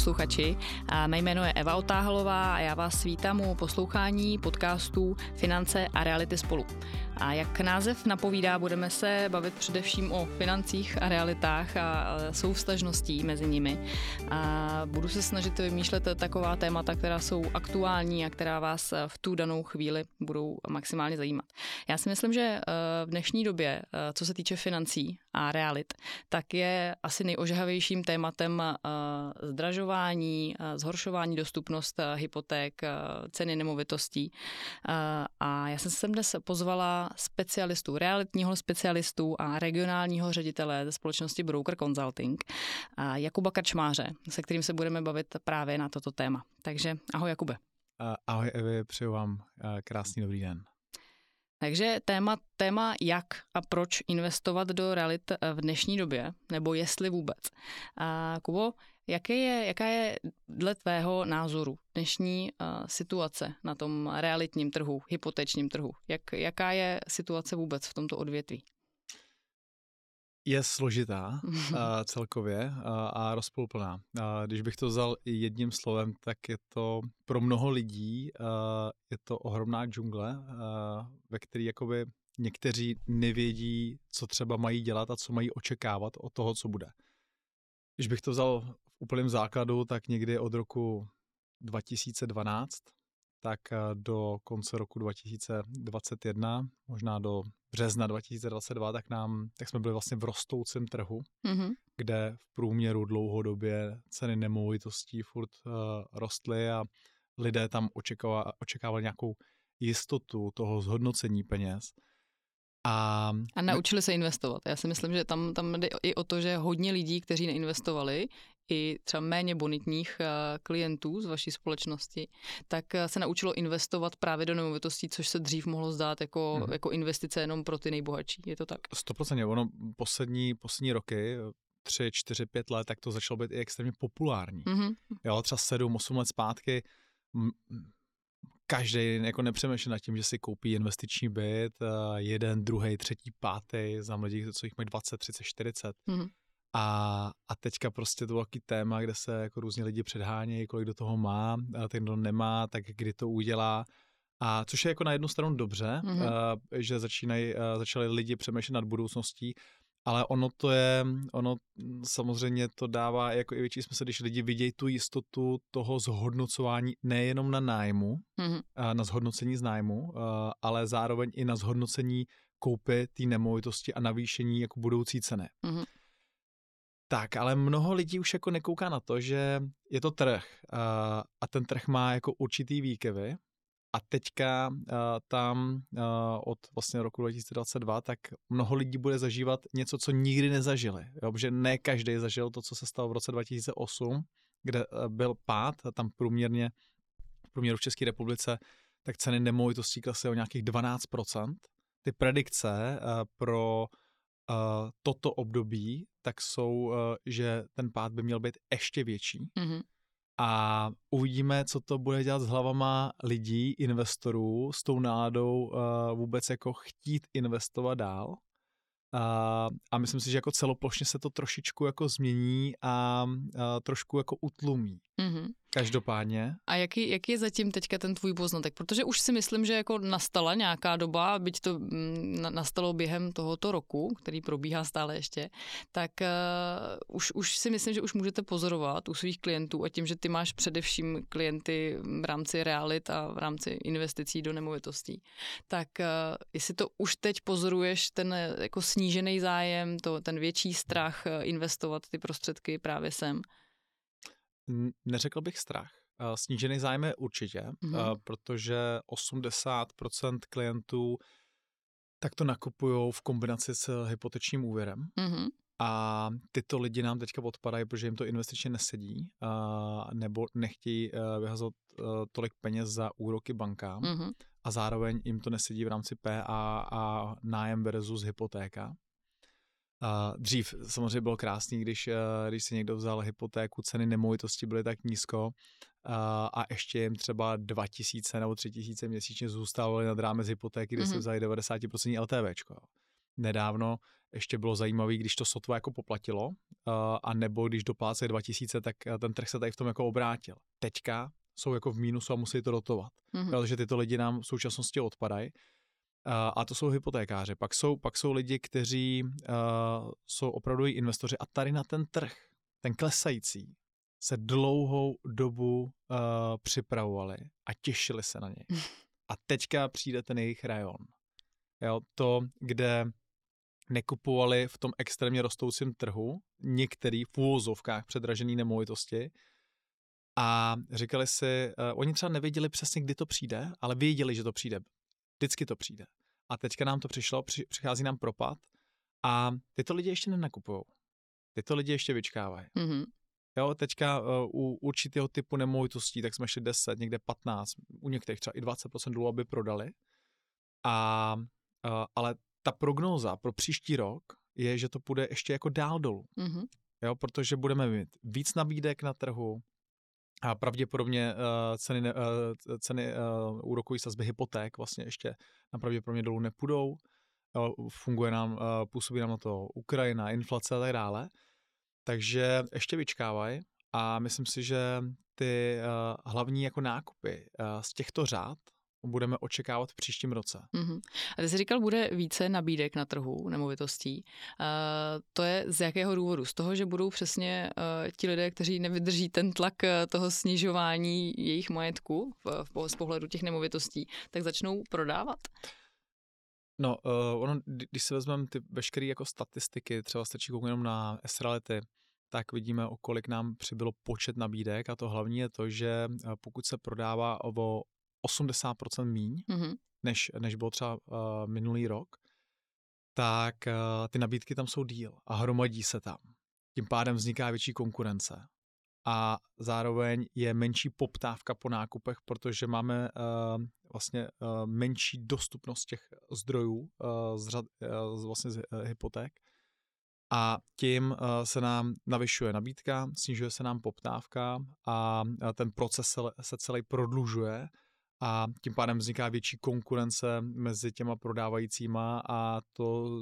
posluchači. Mé jméno je Eva Otáhalová a já vás vítám u poslouchání podcastů Finance a reality spolu. A jak název napovídá, budeme se bavit především o financích a realitách a souvstažností mezi nimi. A budu se snažit vymýšlet taková témata, která jsou aktuální a která vás v tu danou chvíli budou maximálně zajímat. Já si myslím, že eh, v dnešní době, eh, co se týče financí a realit, tak je asi nejožhavějším tématem eh, zdražování, zhoršování dostupnost hypoték, ceny nemovitostí. A já jsem se sem dnes pozvala specialistů, realitního specialistu a regionálního ředitele ze společnosti Broker Consulting, Jakuba Kačmáře, se kterým se budeme bavit právě na toto téma. Takže ahoj Jakube. Ahoj Evi, přeju vám krásný dobrý den. Takže téma, téma jak a proč investovat do realit v dnešní době, nebo jestli vůbec. A Kubo, Jaké je, jaká je dle tvého názoru dnešní uh, situace na tom realitním trhu, hypotečním trhu? Jak, jaká je situace vůbec v tomto odvětví? Je složitá uh, celkově uh, a rozpolplná. Uh, když bych to vzal jedním slovem, tak je to pro mnoho lidí uh, je to ohromná džungle, uh, ve které jakoby někteří nevědí, co třeba mají dělat a co mají očekávat od toho, co bude. Když bych to vzal úplném základu, tak někdy od roku 2012 tak eh, do konce roku 2021, možná do března 2022, tak nám, tak jsme byli vlastně v rostoucím trhu, mm-hmm. kde v průměru dlouhodobě ceny nemovitostí furt uh, rostly a lidé tam očekávali, očekávali nějakou jistotu toho zhodnocení peněz. A, a naučili se investovat. Já si myslím, že tam, tam jde i o to, že hodně lidí, kteří neinvestovali, i třeba méně bonitních eh, klientů z vaší společnosti, tak eh, se naučilo investovat právě do nemovitostí, což se dřív mohlo zdát jako, hmm. jako investice jenom pro ty nejbohatší. Je to tak? 100%. Ono poslední, poslední roky, tři, čtyři, pět let, tak to začalo být i extrémně populární. Mm-hmm. Jo, třeba sedm, osm let zpátky každý jako nepřemýšlí nad tím, že si koupí investiční byt, eh, jeden, druhý, třetí, pátý, za mladí, co jich mají 20, 30, 40. Mm-hmm. A, a teďka prostě to velký téma, kde se jako různě lidi předhánějí, kolik do toho má, a ten, kdo nemá, tak kdy to udělá. A což je jako na jednu stranu dobře, mm-hmm. uh, že začínají, uh, začali lidi přemýšlet nad budoucností, ale ono to je, ono samozřejmě to dává jako i větší smysl, když lidi vidějí tu jistotu toho zhodnocování nejenom na nájmu, mm-hmm. na zhodnocení z nájmu, ale zároveň i na zhodnocení koupy té nemovitosti a navýšení jako budoucí ceny. Mm-hmm. Tak, ale mnoho lidí už jako nekouká na to, že je to trh a ten trh má jako určitý výkyvy a teďka tam od vlastně roku 2022, tak mnoho lidí bude zažívat něco, co nikdy nezažili. Jo? Protože ne každý zažil to, co se stalo v roce 2008, kde uh, byl pád, a tam průměrně, v průměru v České republice, tak ceny nemovitostí klesly o nějakých 12%. Ty predikce uh, pro toto období tak jsou, uh, že ten pád by měl být ještě větší. Mm-hmm a uvidíme, co to bude dělat s hlavama lidí, investorů, s tou nádou uh, vůbec jako chtít investovat dál. A, a myslím si, že jako celoplošně se to trošičku jako změní a, a trošku jako utlumí. Mm-hmm. Každopádně. A jaký, jaký je zatím teďka ten tvůj poznatek? Protože už si myslím, že jako nastala nějaká doba, byť to mm, nastalo během tohoto roku, který probíhá stále ještě, tak uh, už, už si myslím, že už můžete pozorovat u svých klientů a tím, že ty máš především klienty v rámci realit a v rámci investicí do nemovitostí, tak uh, jestli to už teď pozoruješ, ten jako snížený zájem, to, ten větší strach investovat ty prostředky právě sem, Neřekl bych strach. Snížený zájem je určitě, mm-hmm. protože 80% klientů tak to nakupují v kombinaci s hypotečním úvěrem. Mm-hmm. A tyto lidi nám teďka odpadají, protože jim to investičně nesedí, nebo nechtějí vyhazovat tolik peněz za úroky bankám mm-hmm. a zároveň jim to nesedí v rámci PA a nájem versus hypotéka. Dřív samozřejmě bylo krásný, když, uh, když si někdo vzal hypotéku, ceny nemovitosti byly tak nízko uh, a ještě jim třeba 2000 nebo 3000 měsíčně zůstávaly nad rámec hypotéky, kde mm-hmm. si vzali 90% LTVčko. Nedávno ještě bylo zajímavé, když to sotva jako poplatilo, uh, a nebo když dopláce 2000, tak ten trh se tady v tom jako obrátil. Teďka jsou jako v mínusu a musí to dotovat, mm-hmm. protože tyto lidi nám v současnosti odpadají. Uh, a to jsou hypotékáři. Pak jsou, pak jsou lidi, kteří uh, jsou opravdu investoři a tady na ten trh, ten klesající, se dlouhou dobu uh, připravovali a těšili se na něj. A teďka přijde ten jejich rajon. Jo, to, kde nekupovali v tom extrémně rostoucím trhu některý v úvozovkách předražený nemovitosti a říkali si, uh, oni třeba nevěděli přesně, kdy to přijde, ale věděli, že to přijde. Vždycky to přijde. A teďka nám to přišlo, při, přichází nám propad a tyto lidi ještě nenakupují. Tyto lidi ještě vyčkávají. Mm-hmm. Jo, teďka uh, u určitého typu nemovitostí, tak jsme šli 10, někde 15, u některých třeba i 20% dolů, aby prodali. A, uh, ale ta prognóza pro příští rok je, že to půjde ještě jako dál dolů. Mm-hmm. Jo, protože budeme mít víc nabídek na trhu a pravděpodobně uh, ceny, uh, ceny uh, úrokové sazby hypoték vlastně ještě pravděpodobně dolů nepůjdou. Uh, funguje nám, uh, působí nám na to Ukrajina, inflace a tak dále. Takže ještě vyčkávají a myslím si, že ty uh, hlavní jako nákupy uh, z těchto řád budeme očekávat v příštím roce. Uh-huh. A ty jsi říkal, bude více nabídek na trhu nemovitostí. Uh, to je z jakého důvodu? Z toho, že budou přesně uh, ti lidé, kteří nevydrží ten tlak toho snižování jejich majetku v, v, z pohledu těch nemovitostí, tak začnou prodávat? No, uh, ono, když si vezmeme ty veškeré jako statistiky, třeba stačí kouknout jenom na S-reality, tak vidíme, o kolik nám přibylo počet nabídek a to hlavní je to, že pokud se prodává o 80% míň, mm-hmm. než, než bylo třeba uh, minulý rok, tak uh, ty nabídky tam jsou díl a hromadí se tam. Tím pádem vzniká větší konkurence. A zároveň je menší poptávka po nákupech, protože máme uh, vlastně uh, menší dostupnost těch zdrojů uh, z, řad, uh, z, vlastně z uh, hypoték. A tím uh, se nám navyšuje nabídka, snižuje se nám poptávka a uh, ten proces se, se celý prodlužuje a tím pádem vzniká větší konkurence mezi těma prodávajícíma a to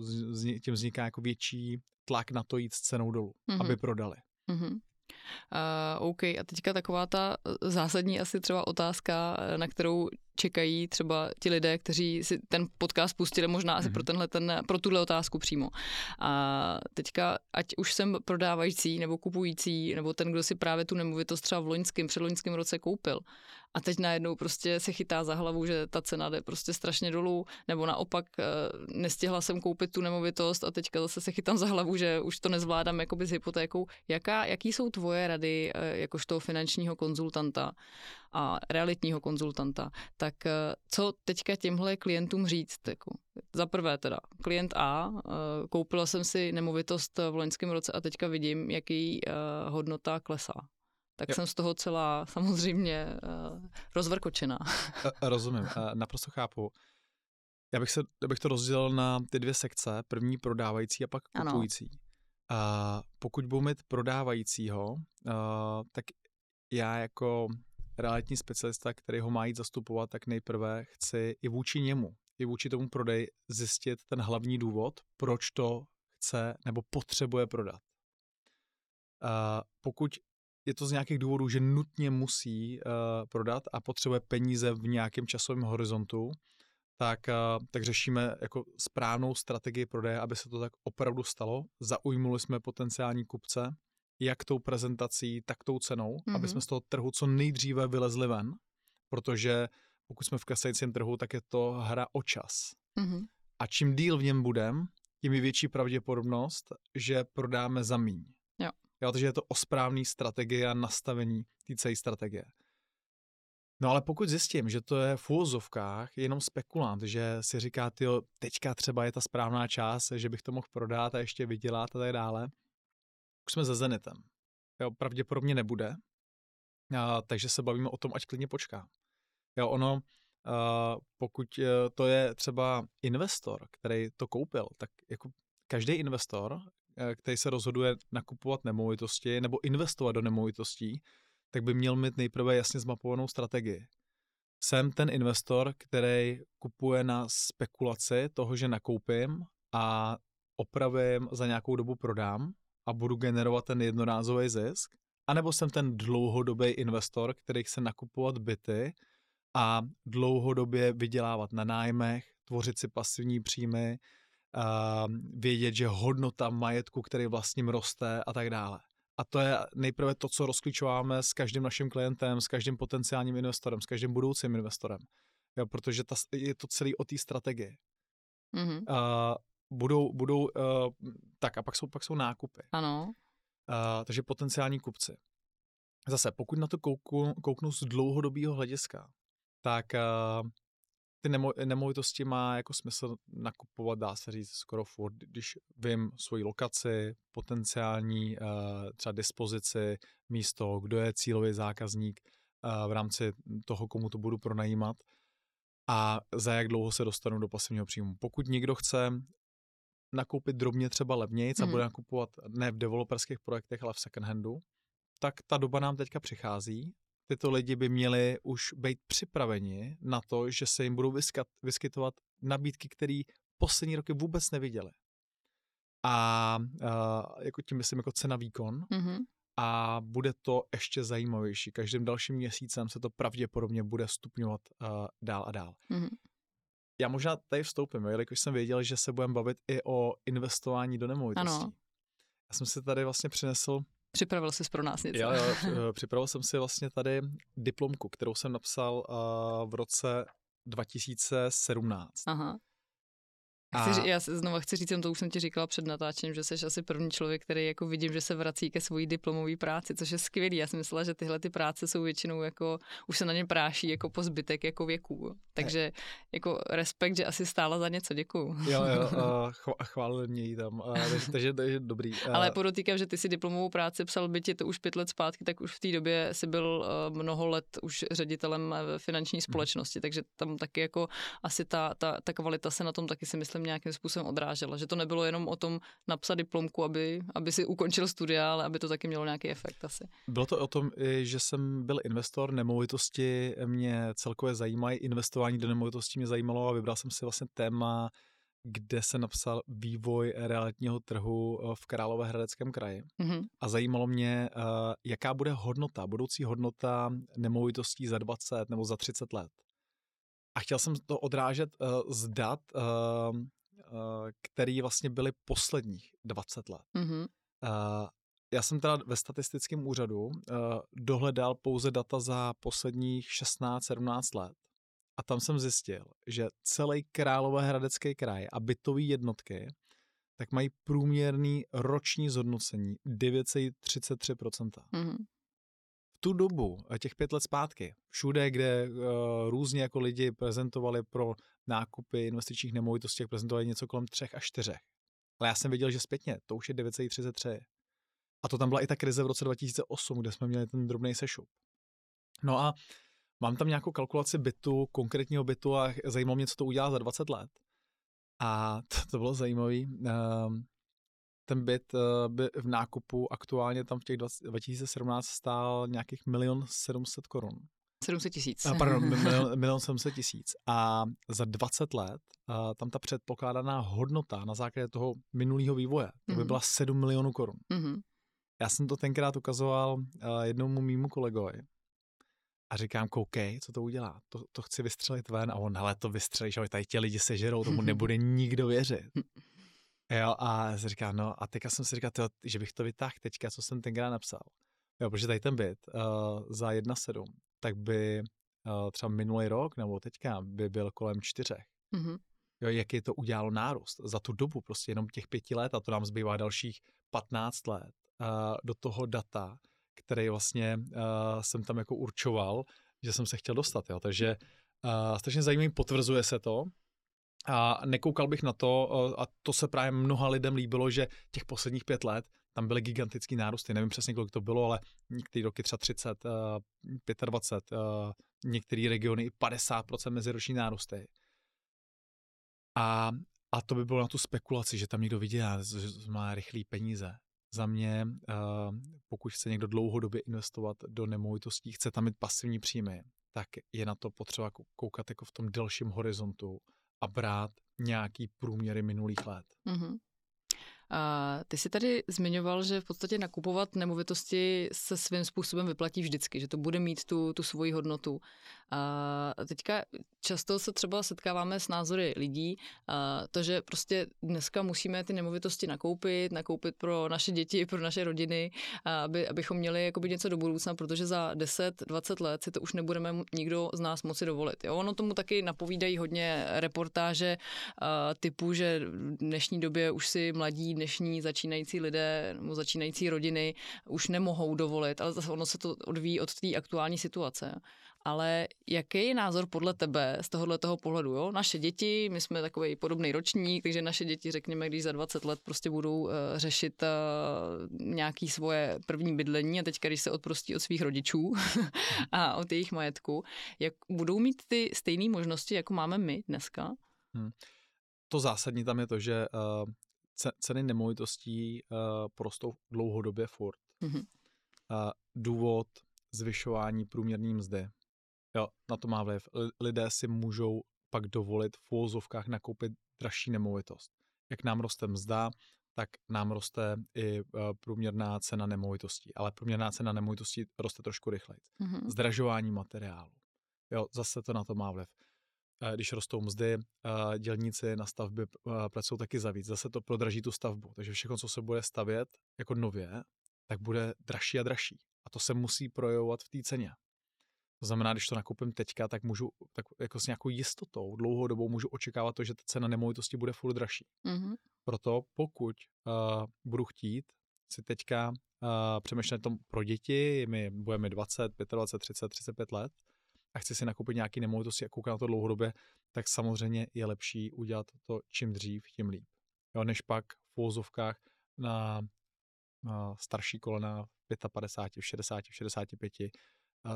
tím vzniká jako větší tlak na to jít s cenou dolů, mm-hmm. aby prodali. Mm-hmm. Uh, OK, a teďka taková ta zásadní asi třeba otázka, na kterou čekají třeba ti lidé, kteří si ten podcast pustili možná asi mm-hmm. pro, tenhle, ten, pro tuhle otázku přímo. A teďka, ať už jsem prodávající nebo kupující, nebo ten, kdo si právě tu nemovitost třeba v loňském, předloňském roce koupil, a teď najednou prostě se chytá za hlavu, že ta cena jde prostě strašně dolů, nebo naopak eh, nestihla jsem koupit tu nemovitost a teďka zase se chytám za hlavu, že už to nezvládám jakoby s hypotékou. Jaká, jaký jsou tvoje rady eh, jakožto finančního konzultanta a realitního konzultanta, tak eh, co teďka těmhle klientům říct? Jako, za prvé teda, klient A, koupila jsem si nemovitost v loňském roce a teďka vidím, jaký hodnota klesá tak jo. jsem z toho celá samozřejmě uh, rozvrkočená. Rozumím, naprosto chápu. Já bych, se, já bych to rozdělil na ty dvě sekce, první prodávající a pak kupující. A pokud budu mít prodávajícího, uh, tak já jako realitní specialista, který ho má jít zastupovat, tak nejprve chci i vůči němu, i vůči tomu prodej zjistit ten hlavní důvod, proč to chce nebo potřebuje prodat. Uh, pokud je to z nějakých důvodů, že nutně musí uh, prodat a potřebuje peníze v nějakém časovém horizontu, tak, uh, tak řešíme jako správnou strategii prodeje, aby se to tak opravdu stalo. Zaujmuli jsme potenciální kupce, jak tou prezentací, tak tou cenou, mm-hmm. aby jsme z toho trhu co nejdříve vylezli ven, protože pokud jsme v klesajícím trhu, tak je to hra o čas. Mm-hmm. A čím díl v něm budem, tím je větší pravděpodobnost, že prodáme za míň. Jo, takže je to o správné strategii a nastavení té celé strategie. No ale pokud zjistím, že to je v úvozovkách jenom spekulant, že si říká, ty teďka třeba je ta správná část, že bych to mohl prodat a ještě vydělat a tak dále, už jsme ze Zenitem. Jo, pravděpodobně nebude, a, takže se bavíme o tom, ať klidně počká. Jo, ono, a, pokud e, to je třeba investor, který to koupil, tak jako každý investor Eh, který se rozhoduje nakupovat nemovitosti nebo investovat do nemovitostí, tak by měl mít nejprve jasně zmapovanou strategii. Jsem ten investor, který kupuje na spekulaci toho, že nakoupím a opravím, za nějakou dobu prodám a budu generovat ten jednorázový zisk, anebo jsem ten dlouhodobý investor, který chce nakupovat byty a dlouhodobě vydělávat na nájmech, tvořit si pasivní příjmy, vědět, že hodnota majetku, který vlastním roste a tak dále. A to je nejprve to, co rozklíčováme s každým naším klientem, s každým potenciálním investorem, s každým budoucím investorem. Jo, protože ta, je to celý o té strategii. Mm-hmm. Uh, budou, budou uh, tak a pak jsou, pak jsou nákupy. Ano. Uh, takže potenciální kupci. Zase, pokud na to kouknu, kouknu z dlouhodobého hlediska, tak uh, ty nemo, nemovitosti má jako smysl nakupovat, dá se říct, skoro furt, když vím svoji lokaci, potenciální uh, třeba dispozici, místo, kdo je cílový zákazník uh, v rámci toho, komu to budu pronajímat a za jak dlouho se dostanu do pasivního příjmu. Pokud někdo chce nakoupit drobně třeba levněji mm. a bude mhm. nakupovat ne v developerských projektech, ale v second handu, tak ta doba nám teďka přichází tyto lidi by měli už být připraveni na to, že se jim budou vyskat, vyskytovat nabídky, které poslední roky vůbec neviděli. A uh, jako tím myslím jako cena výkon. Mm-hmm. A bude to ještě zajímavější. Každým dalším měsícem se to pravděpodobně bude stupňovat uh, dál a dál. Mm-hmm. Já možná tady vstoupím, jelikož jsem věděl, že se budeme bavit i o investování do nemovitostí. Ano. Já jsem si tady vlastně přinesl Připravil jsi pro nás něco. Jo, jo, eh, připravil jsem si vlastně tady diplomku, kterou jsem napsal uh, v roce 2017. Aha. A... Chci, já se znovu chci říct, to už jsem ti říkala před natáčením, že jsi asi první člověk, který jako vidím, že se vrací ke svojí diplomové práci, což je skvělý. Já jsem myslela, že tyhle ty práce jsou většinou jako, už se na ně práší jako po zbytek jako věků. Takže jako respekt, že asi stála za něco, děkuju. Jo, jo, uh, chválili mě jí tam, uh, takže, takže dobrý. Uh, Ale podotýkám, že ty si diplomovou práci psal, byť je to už pět let zpátky, tak už v té době si byl uh, mnoho let už ředitelem finanční mhm. společnosti, hmm. takže tam taky jako asi ta, ta, ta kvalita se na tom taky si myslím jsem nějakým způsobem odrážela. Že to nebylo jenom o tom napsat diplomku, aby, aby si ukončil studia, ale aby to taky mělo nějaký efekt asi. Bylo to o tom, že jsem byl investor, nemovitosti mě celkově zajímají, investování do nemovitostí mě zajímalo a vybral jsem si vlastně téma, kde se napsal vývoj realitního trhu eh, v Královéhradeckém kraji. Mm-hmm. A zajímalo mě, eh, jaká bude hodnota, budoucí hodnota nemovitostí za 20 nebo za 30 let. A chtěl jsem to odrážet uh, z dat, uh, uh, který vlastně byly posledních 20 let. Mm-hmm. Uh, já jsem teda ve statistickém úřadu uh, dohledal pouze data za posledních 16-17 let. A tam jsem zjistil, že celý Královéhradecký kraj a bytové jednotky tak mají průměrný roční zhodnocení 9,33%. Mm-hmm tu dobu, eh, těch pět let zpátky, všude, kde uh, různě jako lidi prezentovali pro nákupy investičních nemovitostí, prezentovali něco kolem třech až čtyřech. Ale já jsem viděl, že zpětně to už je 9,33. A to tam byla i ta krize v roce 2008, kde jsme měli ten drobný sešup. No a mám tam nějakou kalkulaci bytu, konkrétního bytu a zajímalo mě, co to udělá za 20 let. A to, to bylo zajímavé. Um, ten byt uh, by v nákupu aktuálně tam v těch 20, 2017 stál nějakých milion 700 korun. 700 tisíc. Uh, pardon, milion, milion 700 tisíc. A za 20 let uh, tam ta předpokládaná hodnota na základě toho minulého vývoje mm-hmm. by mhm. byla 7 milionů korun. Mm-hmm. Já jsem to tenkrát ukazoval jednomu mýmu kolegovi a říkám, koukej, co to udělá. To, to chci vystřelit ven a on, ale to vystřelíš, ale tady ti lidi sežerou, tomu nebude nikdo věřit. Jo, a jsem říkal, no a teďka jsem si říkal, tyjo, že bych to vytáhl teďka, co jsem tenkrát napsal. Jo, protože tady ten byt uh, za 1,7, tak by uh, třeba minulý rok nebo teďka by byl kolem čtyřech. Mm-hmm. Jo, jaký to udělalo nárůst za tu dobu, prostě jenom těch pěti let a to nám zbývá dalších 15 let uh, do toho data, který vlastně uh, jsem tam jako určoval, že jsem se chtěl dostat, jo. Takže uh, strašně zajímavý, potvrzuje se to, a nekoukal bych na to, a to se právě mnoha lidem líbilo, že těch posledních pět let tam byly gigantický nárůsty. Nevím přesně, kolik to bylo, ale některé roky třeba 30, 25, některé regiony i 50% meziroční nárůsty. A, a to by bylo na tu spekulaci, že tam někdo vydělá, že má rychlé peníze. Za mě, pokud chce někdo dlouhodobě investovat do nemovitostí, chce tam mít pasivní příjmy, tak je na to potřeba koukat jako v tom delším horizontu a brát nějaký průměry minulých let. Mm-hmm. A ty jsi tady zmiňoval, že v podstatě nakupovat nemovitosti se svým způsobem vyplatí vždycky, že to bude mít tu, tu svoji hodnotu. A teďka často se třeba setkáváme s názory lidí, a to, že prostě dneska musíme ty nemovitosti nakoupit, nakoupit pro naše děti, pro naše rodiny, aby, abychom měli jakoby něco do budoucna, protože za 10-20 let si to už nebudeme nikdo z nás moci dovolit. Jo? Ono tomu taky napovídají hodně reportáže typu, že v dnešní době už si mladí, dnešní začínající lidé nebo začínající rodiny už nemohou dovolit, ale zase ono se to odvíjí od té aktuální situace ale jaký je názor podle tebe z tohohle toho pohledu? Jo? Naše děti, my jsme takový podobný ročník, takže naše děti, řekněme, když za 20 let prostě budou uh, řešit uh, nějaký svoje první bydlení a teďka, když se odprostí od svých rodičů a od jejich majetku, jak budou mít ty stejné možnosti, jako máme my dneska? Hmm. To zásadní tam je to, že uh, ceny nemovitostí uh, prostou dlouhodobě furt. Mm-hmm. Uh, důvod zvyšování průměrné mzdy Jo, na to má vliv. Lidé si můžou pak dovolit v úvozovkách nakoupit dražší nemovitost. Jak nám roste mzda, tak nám roste i e, průměrná cena nemovitostí. Ale průměrná cena nemovitostí roste trošku rychleji. Mm-hmm. Zdražování materiálu. Jo, zase to na to má vliv. Když rostou mzdy, dělníci na stavbě pracují taky za víc. Zase to prodraží tu stavbu. Takže všechno, co se bude stavět jako nově, tak bude dražší a dražší. A to se musí projevovat v té ceně. To znamená, když to nakoupím teďka, tak můžu tak jako s nějakou jistotou dlouhodobou můžu očekávat to, že ta cena nemovitosti bude furt dražší. Mm-hmm. Proto pokud uh, budu chtít si teďka uh, přemýšlet tom pro děti, my budeme 20, 25, 30, 35 let a chci si nakoupit nějaký nemovitosti a koukat na to dlouhodobě, tak samozřejmě je lepší udělat to čím dřív, tím líp. Jo, než pak v úvozovkách na, na starší kolena v 55, v 60, v 65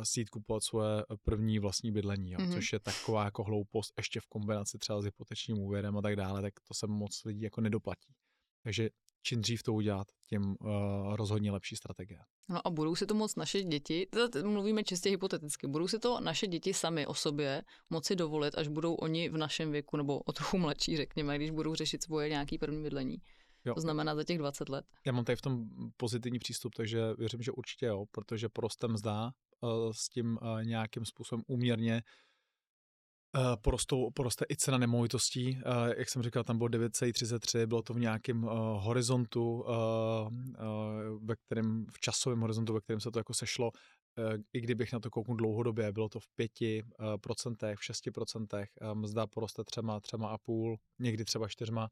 si kupovat svoje eh, první vlastní bydlení, jo, mm-hmm. což je taková jako hloupost ještě v kombinaci třeba s hypotečním úvěrem a tak dále, tak to se moc lidí jako nedoplatí. Takže čím dřív to udělat, tím uh, rozhodně lepší strategie. No a budou si to moc naše děti, mluvíme čistě hypoteticky, budou si to naše děti sami o sobě moci dovolit, až budou oni v našem věku, nebo o trochu mladší, řekněme, když budou řešit svoje nějaký první bydlení. Jo. To znamená za těch 20 let. Já mám tady v tom pozitivní přístup, takže věřím, že určitě jo, protože poroste mzda, Eh, s tím eh, nějakým způsobem úměrně porostou, poroste i cena nemovitostí. Jak jsem říkal, tam bylo 9,33, bylo to v nějakém horizontu, ve kterém, v časovém horizontu, ve kterém se to jako sešlo. I kdybych na to kouknul dlouhodobě, bylo to v 5%, v 6%, mzda poroste třema, třema a půl, někdy třeba čtyřma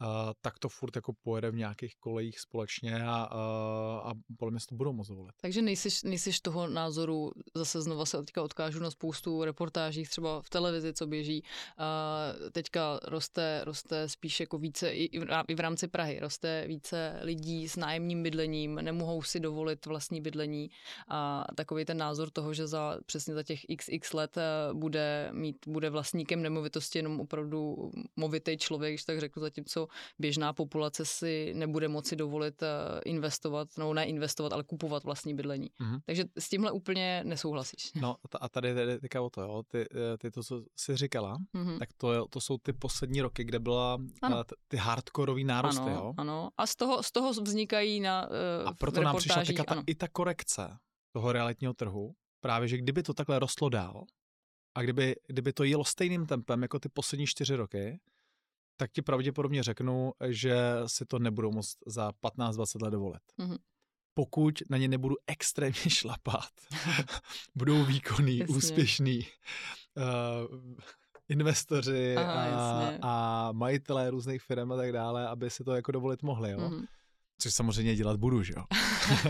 uh, tak to furt jako pojede v nějakých kolejích společně a, uh, a podle mě to budou moc volit. Takže nejsiš, nejsiš toho názoru, zase znova se teďka odkážu na spoustu reportáží, třeba v televizi, co běží, uh, teďka roste, roste spíš jako více i, i v rámci Prahy, roste více lidí s nájemním bydlením, nemohou si dovolit vlastní bydlení. A takový ten názor toho, že za přesně za těch xx let bude mít, bude vlastníkem nemovitosti jenom opravdu movitý člověk, když tak řeknu, zatímco běžná populace si nebude moci dovolit eh, investovat, no ne investovat, ale kupovat vlastní bydlení. Mm-hmm. Takže s tímhle úplně nesouhlasíš. No a tady je teďka o to, jo. Ty, eh, ty to, co jsi říkala, mm-hmm. tak to, to jsou ty poslední roky, kde byla ano. Eh, ty hardkorový nárosty, ano, jo. Ano, a z toho, z toho vznikají na uh, A proto nám přišla teďka ta, i ta korekce toho realitního trhu, právě, že kdyby to takhle rostlo dál, a kdyby, kdyby to jelo stejným tempem jako ty poslední čtyři roky, tak ti pravděpodobně řeknu, že si to nebudou moct za 15-20 let dovolit. Mm-hmm. Pokud na ně nebudu extrémně šlapat, budou výkonný, jasně. úspěšný uh, investoři Aha, a, a majitelé různých firm a tak dále, aby si to jako dovolit mohli, jo. Mm-hmm. Což samozřejmě dělat budu, že jo.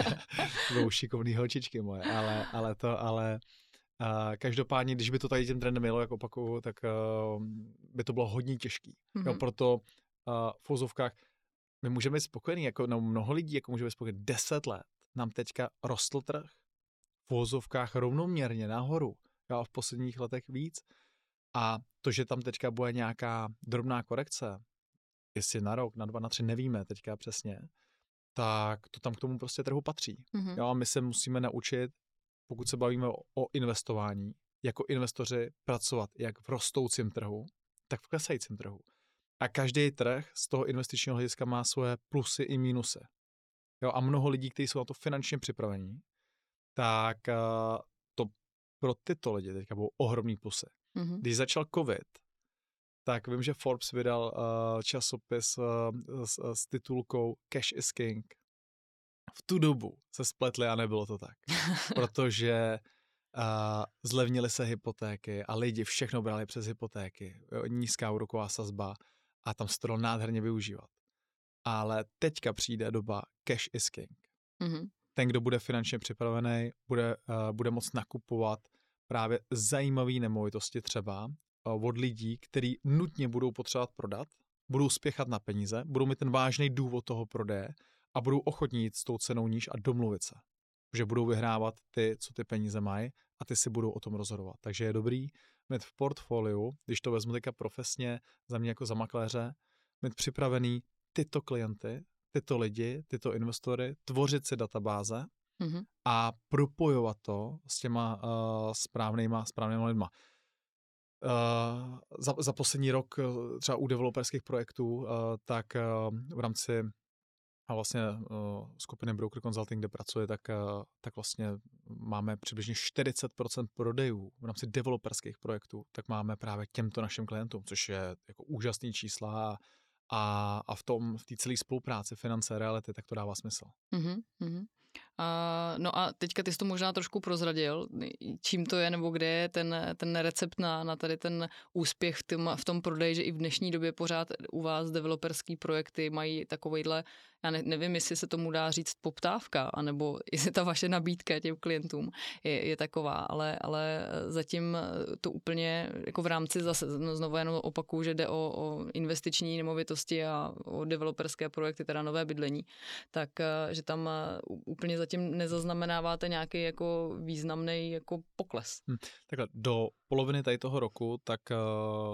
Budou šikovný holčičky moje, ale, ale to, ale Uh, každopádně, když by to tady tím trendem jelo, jak opakuju, tak uh, by to bylo hodně těžký. Mm-hmm. Jo, proto uh, v fozovkách my můžeme být spokojení, jako no, mnoho lidí, jako můžeme být spokojení. Deset let nám teďka rostl trh v vozovkách rovnoměrně nahoru, jo, v posledních letech víc. A to, že tam teďka bude nějaká drobná korekce, jestli na rok, na dva, na tři, nevíme teďka přesně, tak to tam k tomu prostě trhu patří. Mm-hmm. Jo, a my se musíme naučit pokud se bavíme o, investování, jako investoři pracovat jak v rostoucím trhu, tak v klesajícím trhu. A každý trh z toho investičního hlediska má svoje plusy i mínusy. Jo, a mnoho lidí, kteří jsou na to finančně připravení, tak uh, to pro tyto lidi teďka budou ohromný plusy. Mm-hmm. Když začal covid, tak vím, že Forbes vydal uh, časopis uh, s, s titulkou Cash is King. V tu dobu se spletli a nebylo to tak. protože uh, zlevnily se hypotéky a lidi všechno brali přes hypotéky. Nízká úroková sazba a tam se to nádherně využívat. Ale teďka přijde doba cash is king. Mm-hmm. Ten, kdo bude finančně připravený, bude, uh, bude moct nakupovat právě zajímavé nemovitosti třeba uh, od lidí, kteří nutně budou potřebovat prodat, budou spěchat na peníze, budou mít ten vážný důvod toho prodeje a budou ochotní jít s tou cenou níž a domluvit se. Že budou vyhrávat ty, co ty peníze mají a ty si budou o tom rozhodovat. Takže je dobrý mít v portfoliu, když to vezmu teďka profesně, za mě jako za makléře, mít připravený tyto klienty, tyto lidi, tyto investory, tvořit si databáze mm-hmm. a propojovat to s těma uh, správnýma, správnýma lidma. Uh, za, za poslední rok třeba u developerských projektů, uh, tak uh, v rámci a vlastně uh, skupiny Broker Consulting, kde pracuje, tak, uh, tak vlastně máme přibližně 40% prodejů v rámci developerských projektů, tak máme právě těmto našim klientům, což je jako úžasný čísla a, a v tom, v té celé spolupráci finance, reality, tak to dává smysl. Mm-hmm. A, no a teďka ty jsi to možná trošku prozradil, čím to je nebo kde je ten, ten recept na, na tady ten úspěch v tom, v tom prodeji, že i v dnešní době pořád u vás developerský projekty mají takovýhle já ne, nevím, jestli se tomu dá říct poptávka, anebo jestli ta vaše nabídka těm klientům je, je taková, ale, ale zatím to úplně jako v rámci zase, no znovu jenom opaku, že jde o, o investiční nemovitosti a o developerské projekty, teda nové bydlení, tak že tam úplně zatím nezaznamenáváte nějaký jako významný jako pokles. Hmm, takhle, do poloviny tady toho roku, tak,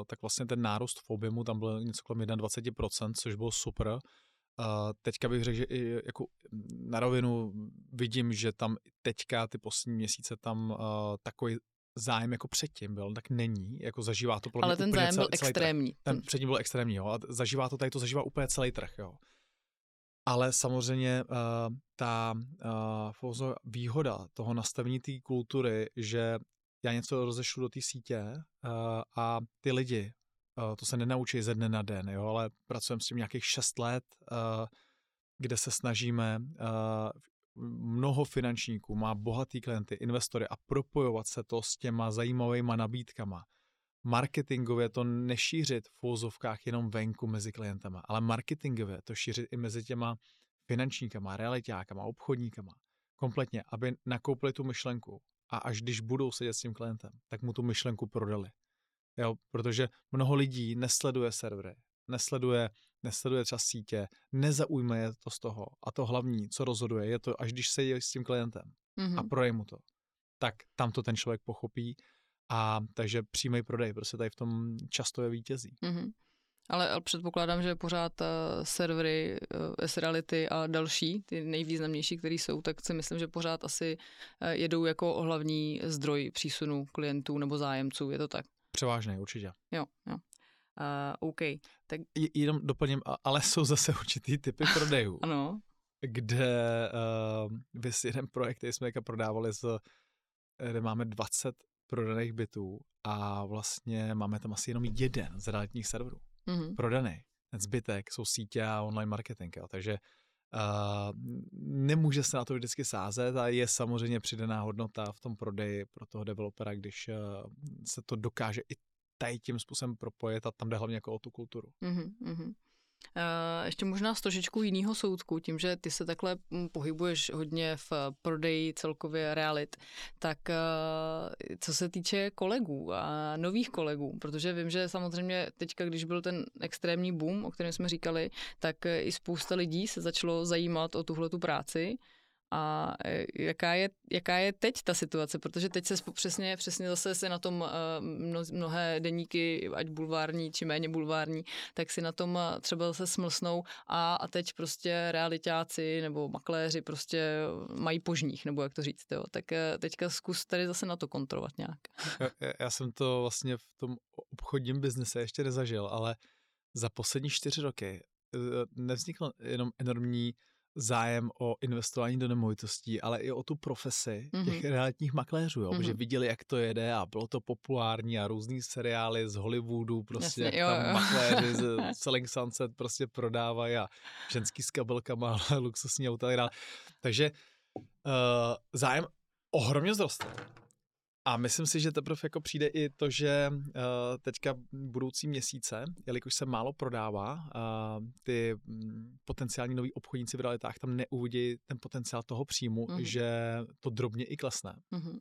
tak vlastně ten nárůst v objemu tam byl něco kolem 21%, což bylo super. Uh, teďka bych řekl, že i jako na rovinu vidím, že tam teďka ty poslední měsíce tam uh, takový zájem jako předtím byl, tak není, jako zažívá to Ale ten zájem celý, byl extrémní. Ten předtím byl extrémní, jo, a zažívá to tady, to zažívá úplně celý trh, jo. Ale samozřejmě uh, ta uh, výhoda toho nastavení té kultury, že já něco rozešlu do té sítě uh, a ty lidi to se nenaučí ze dne na den, jo, ale pracujeme s tím nějakých šest let, kde se snažíme mnoho finančníků, má bohatý klienty, investory a propojovat se to s těma zajímavými nabídkama. Marketingově to nešířit v úzovkách jenom venku mezi klientama, ale marketingově to šířit i mezi těma finančníkama, realitákama, obchodníkama. Kompletně, aby nakoupili tu myšlenku a až když budou sedět s tím klientem, tak mu tu myšlenku prodali. Jo, protože mnoho lidí nesleduje servery, nesleduje, nesleduje třeba sítě, nezaujme je to z toho. A to hlavní, co rozhoduje, je to, až když se je s tím klientem mm-hmm. a proje mu to, tak tam to ten člověk pochopí a takže přímý prodej prostě tady v tom často je vítězí. Mm-hmm. Ale, ale předpokládám, že pořád uh, servery uh, S-Reality a další, ty nejvýznamnější, které jsou, tak si myslím, že pořád asi uh, jedou jako hlavní zdroj přísunu klientů nebo zájemců, je to tak? Převážně, určitě. Jo, jo. Uh, OK. Tak... Jenom doplním, ale jsou zase určitý typy prodejů. ano. Kde uh, vys jeden projekt, který jsme prodávali, z, kde máme 20 prodaných bytů a vlastně máme tam asi jenom jeden z realitních serverů. Mm-hmm. Prodaný. Ten zbytek jsou sítě a online marketing. Jo. Takže Uh, nemůže se na to vždycky sázet a je samozřejmě přidaná hodnota v tom prodeji pro toho developera, když uh, se to dokáže i tady tím způsobem propojit a tam jde hlavně jako o tu kulturu. Mm-hmm. Uh, ještě možná z trošičku jiného soudku, tím, že ty se takhle hm, pohybuješ hodně v prodeji celkově realit, tak uh, co se týče kolegů a nových kolegů, protože vím, že samozřejmě teďka, když byl ten extrémní boom, o kterém jsme říkali, tak i spousta lidí se začalo zajímat o tuhle tu práci a e, jaká je, jaká je teď ta situace, protože teď se přesně, přesně zase se na tom e, mnohé deníky, ať bulvární či méně bulvární, tak si na tom e, třeba zase smlsnou a, a teď prostě realitáci nebo makléři prostě mají požních, nebo jak to říct, jo. Tak teďka zkus tady zase na to kontrolovat nějak. Já, já jsem to vlastně v tom obchodním biznise ještě nezažil, ale za poslední čtyři roky nevznikl jenom enormní zájem o investování do nemovitostí, ale i o tu profesi mm-hmm. těch realitních makléřů, jo, mm-hmm. že viděli, jak to jede a bylo to populární a různý seriály z Hollywoodu, prostě Jasně, jak jo, tam jo. makléři z Selling Sunset prostě prodávají a ženský s kabelkama, luxusní auta a tak dále. Takže uh, zájem ohromně vzrostl. A myslím si, že teprve jako přijde i to, že uh, teďka budoucí měsíce, jelikož se málo prodává, uh, ty um, potenciální noví obchodníci v realitách tam neuvidí ten potenciál toho příjmu, mm-hmm. že to drobně i klesne. Mm-hmm.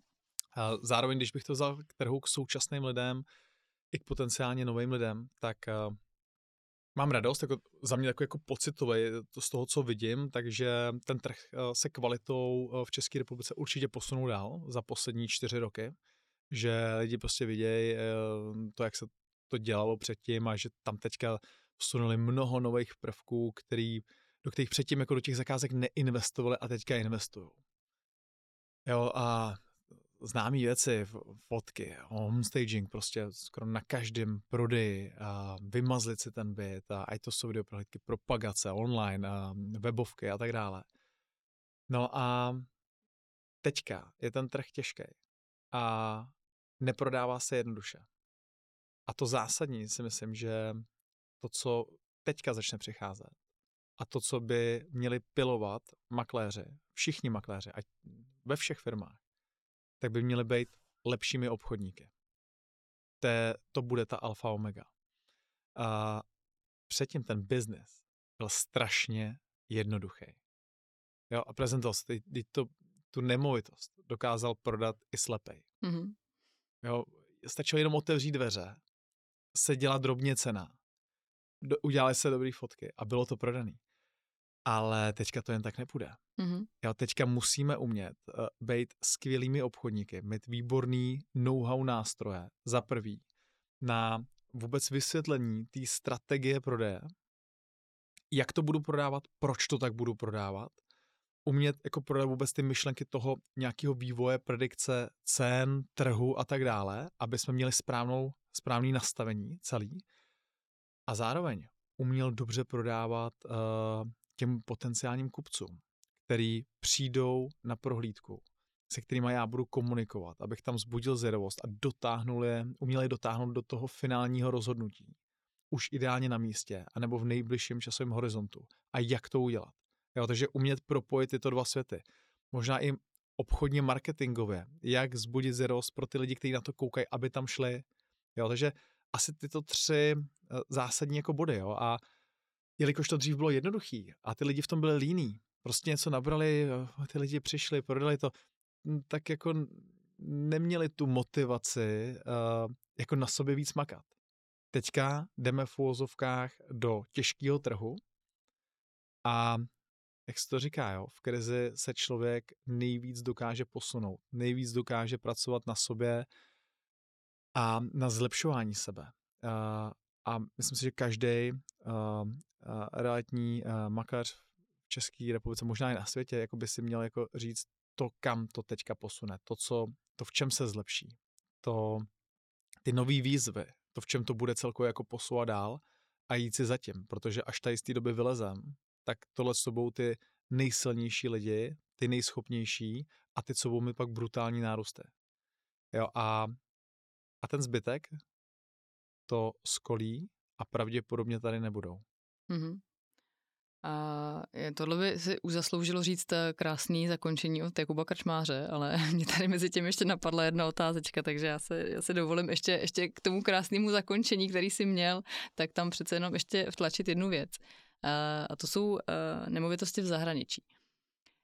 Zároveň, když bych to vzal k trhu k současným lidem, i k potenciálně novým lidem, tak mám radost, jako za mě takový jako pocitový to z toho, co vidím, takže ten trh eh, se kvalitou eh, v České republice určitě posunul dál za poslední čtyři roky, že lidi prostě vidějí eh, to, jak se to dělalo předtím a že tam teďka vsunuli mnoho nových prvků, který, do kterých předtím jako do těch zakázek neinvestovali a teďka investují. Jo, a známé věci, fotky, homestaging, prostě skoro na každém prodeji, a vymazlit si ten byt, a ať to jsou videoprohlídky, propagace online, a webovky a tak dále. No a teďka je ten trh těžký a neprodává se jednoduše. A to zásadní si myslím, že to, co teďka začne přicházet a to, co by měli pilovat makléři, všichni makléři, ať ve všech firmách, tak by měly být lepšími obchodníky. To, to bude ta alfa omega. A předtím ten biznis byl strašně jednoduchý. Jo, a prezentoval se, to, tu nemovitost dokázal prodat i slepej. Mm-hmm. Jo, stačilo jenom otevřít dveře, seděla drobně cena, do, udělali se dobré fotky a bylo to prodaný ale teďka to jen tak nepůjde. Mm-hmm. Jo, teďka musíme umět uh, být skvělými obchodníky, mít výborný know-how nástroje, za prvý, na vůbec vysvětlení té strategie prodeje, jak to budu prodávat, proč to tak budu prodávat, umět jako prodat vůbec ty myšlenky toho nějakého vývoje, predikce cen, trhu a tak dále, aby jsme měli správnou, správný nastavení celý. A zároveň uměl dobře prodávat uh, těm potenciálním kupcům, který přijdou na prohlídku, se kterými já budu komunikovat, abych tam zbudil zvědavost a dotáhnul je, uměl je dotáhnout do toho finálního rozhodnutí. Už ideálně na místě, anebo v nejbližším časovém horizontu. A jak to udělat. Jo, takže umět propojit tyto dva světy. Možná i obchodně marketingově, jak zbudit zvědavost pro ty lidi, kteří na to koukají, aby tam šli. Jo, takže asi tyto tři eh, zásadní jako body. Jo, a jelikož to dřív bylo jednoduchý a ty lidi v tom byli líní, prostě něco nabrali, ty lidi přišli, prodali to, tak jako neměli tu motivaci uh, jako na sobě víc makat. Teďka jdeme v úvozovkách do těžkého trhu a jak se to říká, jo, v krizi se člověk nejvíc dokáže posunout, nejvíc dokáže pracovat na sobě a na zlepšování sebe. Uh, a myslím si, že každý uh, uh, realitní uh, makléř v České republice, možná i na světě, jako by si měl jako říct to, kam to teďka posune, to, co, to v čem se zlepší, to, ty nové výzvy, to, v čem to bude celkově jako posouvat dál a jít si zatím, protože až tady z té doby vylezem, tak tohle s sobou ty nejsilnější lidi, ty nejschopnější a ty, co budou mi pak brutální nárůsty. Jo, a, a ten zbytek, to skolí a pravděpodobně tady nebudou. Mm-hmm. A tohle by si už zasloužilo říct eh, krásný zakončení od Jakuba Krčmáře, ale mě tady mezi tím ještě napadla jedna otázečka, takže já se, já se dovolím ještě, ještě k tomu krásnému zakončení, který si měl, tak tam přece jenom ještě vtlačit jednu věc. A to jsou eh, nemovitosti v zahraničí.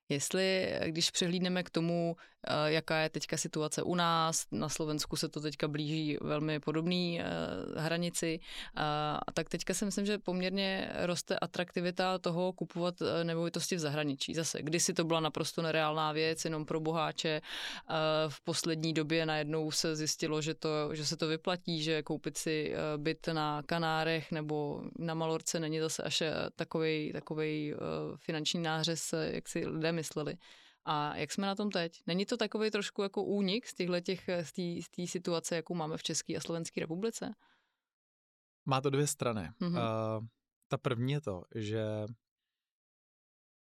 Jestli, když přehlídneme k tomu, Eh, jaká je teďka situace u nás. Na Slovensku se to teďka blíží velmi podobný eh, hranici. Tak teďka si myslím, že poměrně roste atraktivita toho kupovat eh, nemovitosti v zahraničí. Zase, kdysi to byla naprosto nereálná věc, jenom pro boháče. V poslední době najednou se zjistilo, že, to, že se to vyplatí, že koupit si byt na Kanárech nebo na Malorce není zase až takový takovej finanční nářez, jak si lidé mysleli. A jak jsme na tom teď? Není to takový trošku jako únik z těch, z té situace, jakou máme v České a Slovenské republice? má to dvě strany. Mm-hmm. Uh, ta první je to, že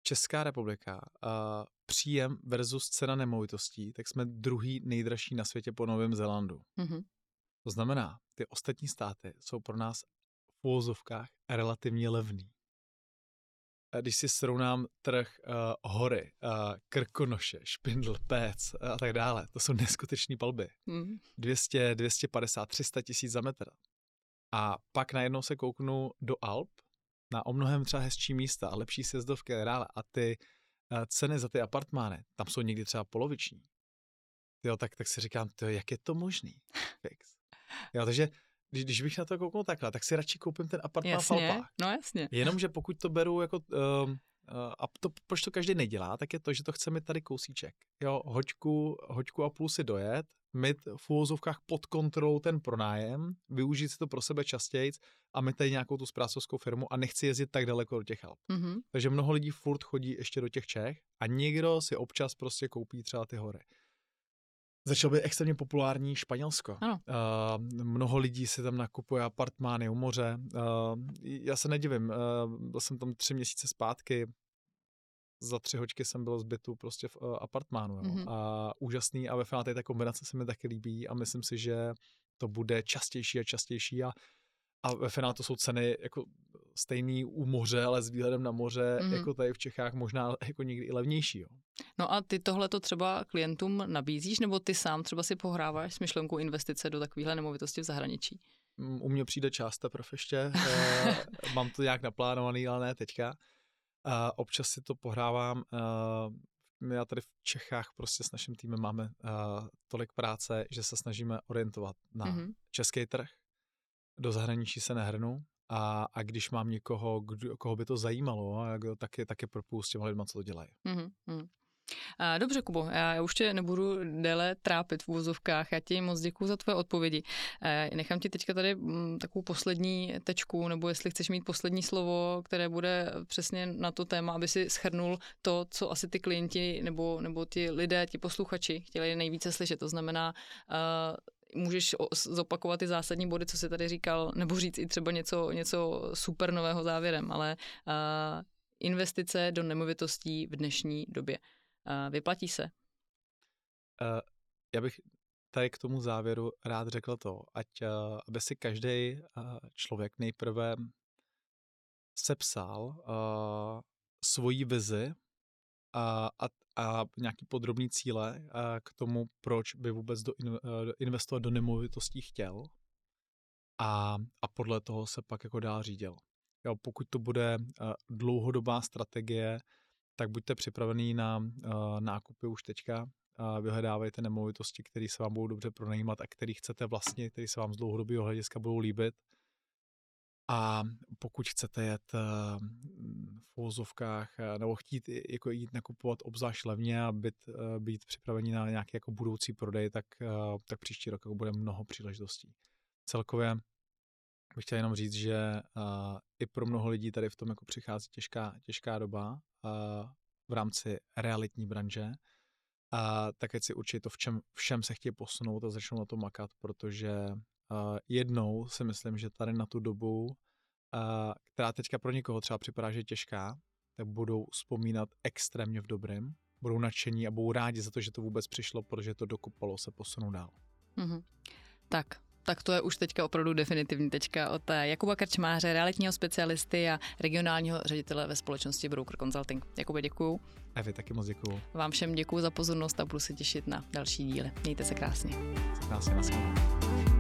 Česká republika, uh, příjem versus cena nemovitostí, tak jsme druhý nejdražší na světě po Novém Zélandu. Mm-hmm. To znamená, ty ostatní státy jsou pro nás v úvozovkách relativně levný. Když si srovnám trh uh, hory, uh, krkonoše, špindl, péc uh, a tak dále, to jsou neskutečné palby. Mm. 200, 250, 300 tisíc za metr. A pak najednou se kouknu do Alp, na o mnohem třeba hezčí místa a lepší sjezdovky a dále. A ty uh, ceny za ty apartmány, tam jsou někdy třeba poloviční. Jo, tak, tak si říkám, to, jak je to možný? Fix. Jo, takže když, když bych na to kouknul takhle, tak si radši koupím ten apartmán jasně, v Alpách. No jasně. Jenomže pokud to beru jako, uh, a to, proč to každý nedělá, tak je to, že to chce mít tady kousíček. Jo, hoďku, hoďku a půl si dojet, mít v úvozovkách pod kontrolou ten pronájem, využít si to pro sebe častěji a mít tady nějakou tu správcovskou firmu a nechci jezdit tak daleko do těch Alp. Mm-hmm. Takže mnoho lidí furt chodí ještě do těch Čech a někdo si občas prostě koupí třeba ty hory. Začalo být extrémně populární Španělsko. Ano. Uh, mnoho lidí si tam nakupuje apartmány u moře. Uh, já se nedivím, uh, byl jsem tam tři měsíce zpátky, za tři hoďky jsem byl zbytu prostě v uh, apartmánu. Jo. Mm-hmm. A úžasný a ve finále ta kombinace se mi taky líbí a myslím si, že to bude častější a častější a, a ve finále to jsou ceny jako stejný u moře, ale s výhledem na moře, mm. jako tady v Čechách, možná jako někdy i levnější. Jo. No a ty tohle to třeba klientům nabízíš, nebo ty sám třeba si pohráváš s myšlenkou investice do takovéhle nemovitosti v zahraničí? U mě přijde část teprve ještě, eh, mám to nějak naplánovaný, ale ne teďka. Uh, občas si to pohrávám. My já tady v Čechách prostě s naším týmem máme tolik práce, že se snažíme orientovat na mm-hmm. český trh. Do zahraničí se nehrnu a, a když mám někoho, kdo, koho by to zajímalo, tak je, tak je propůl s těma lidma, co to dělají. Mm-hmm. Dobře, Kubo, já už tě nebudu déle trápit v úvozovkách. Já ti moc děkuji za tvoje odpovědi. Nechám ti teďka tady mm, takovou poslední tečku, nebo jestli chceš mít poslední slovo, které bude přesně na to téma, aby si schrnul to, co asi ty klienti nebo, nebo ti lidé, ti posluchači chtěli nejvíce slyšet. To znamená, můžeš zopakovat ty zásadní body, co jsi tady říkal, nebo říct i třeba něco, něco super nového závěrem, ale investice do nemovitostí v dnešní době. Vyplatí se? Uh, já bych tady k tomu závěru rád řekl to, ať uh, aby si každý uh, člověk nejprve sepsal uh, svoji vizi a, a, a nějaký podrobný cíle uh, k tomu, proč by vůbec do, uh, investovat do nemovitostí chtěl a, a podle toho se pak jako dál řídil. Jo, pokud to bude uh, dlouhodobá strategie, tak buďte připravený na nákupy už teďka. Vyhledávejte nemovitosti, které se vám budou dobře pronajímat a které chcete vlastně, které se vám z dlouhodobého hlediska budou líbit. A pokud chcete jet uh, v úvozovkách uh, nebo chtít jako jít nakupovat obzvlášť levně a být, uh, být připraveni na nějaký jako budoucí prodej, tak, uh, tak příští rok jako bude mnoho příležitostí. Celkově bych chtěl jenom říct, že i pro mnoho lidí tady v tom jako přichází těžká, těžká doba v rámci realitní branže. A tak si určitě to, v čem všem se chtějí posunout a začnou na to makat, protože uh, jednou si myslím, že tady na tu dobu, uh, která teďka pro někoho třeba připadá, že je těžká, tak budou vzpomínat extrémně v dobrém, budou nadšení a budou rádi za to, že to vůbec přišlo, protože to dokupalo se posunout dál. Mm-hmm. Tak, tak to je už teďka opravdu definitivní tečka od Jakuba Krčmáře, realitního specialisty a regionálního ředitele ve společnosti Broker Consulting. Jakube, děkuju. A vy taky moc děkuju. Vám všem děkuju za pozornost a budu se těšit na další díly. Mějte se krásně. Se krásně, na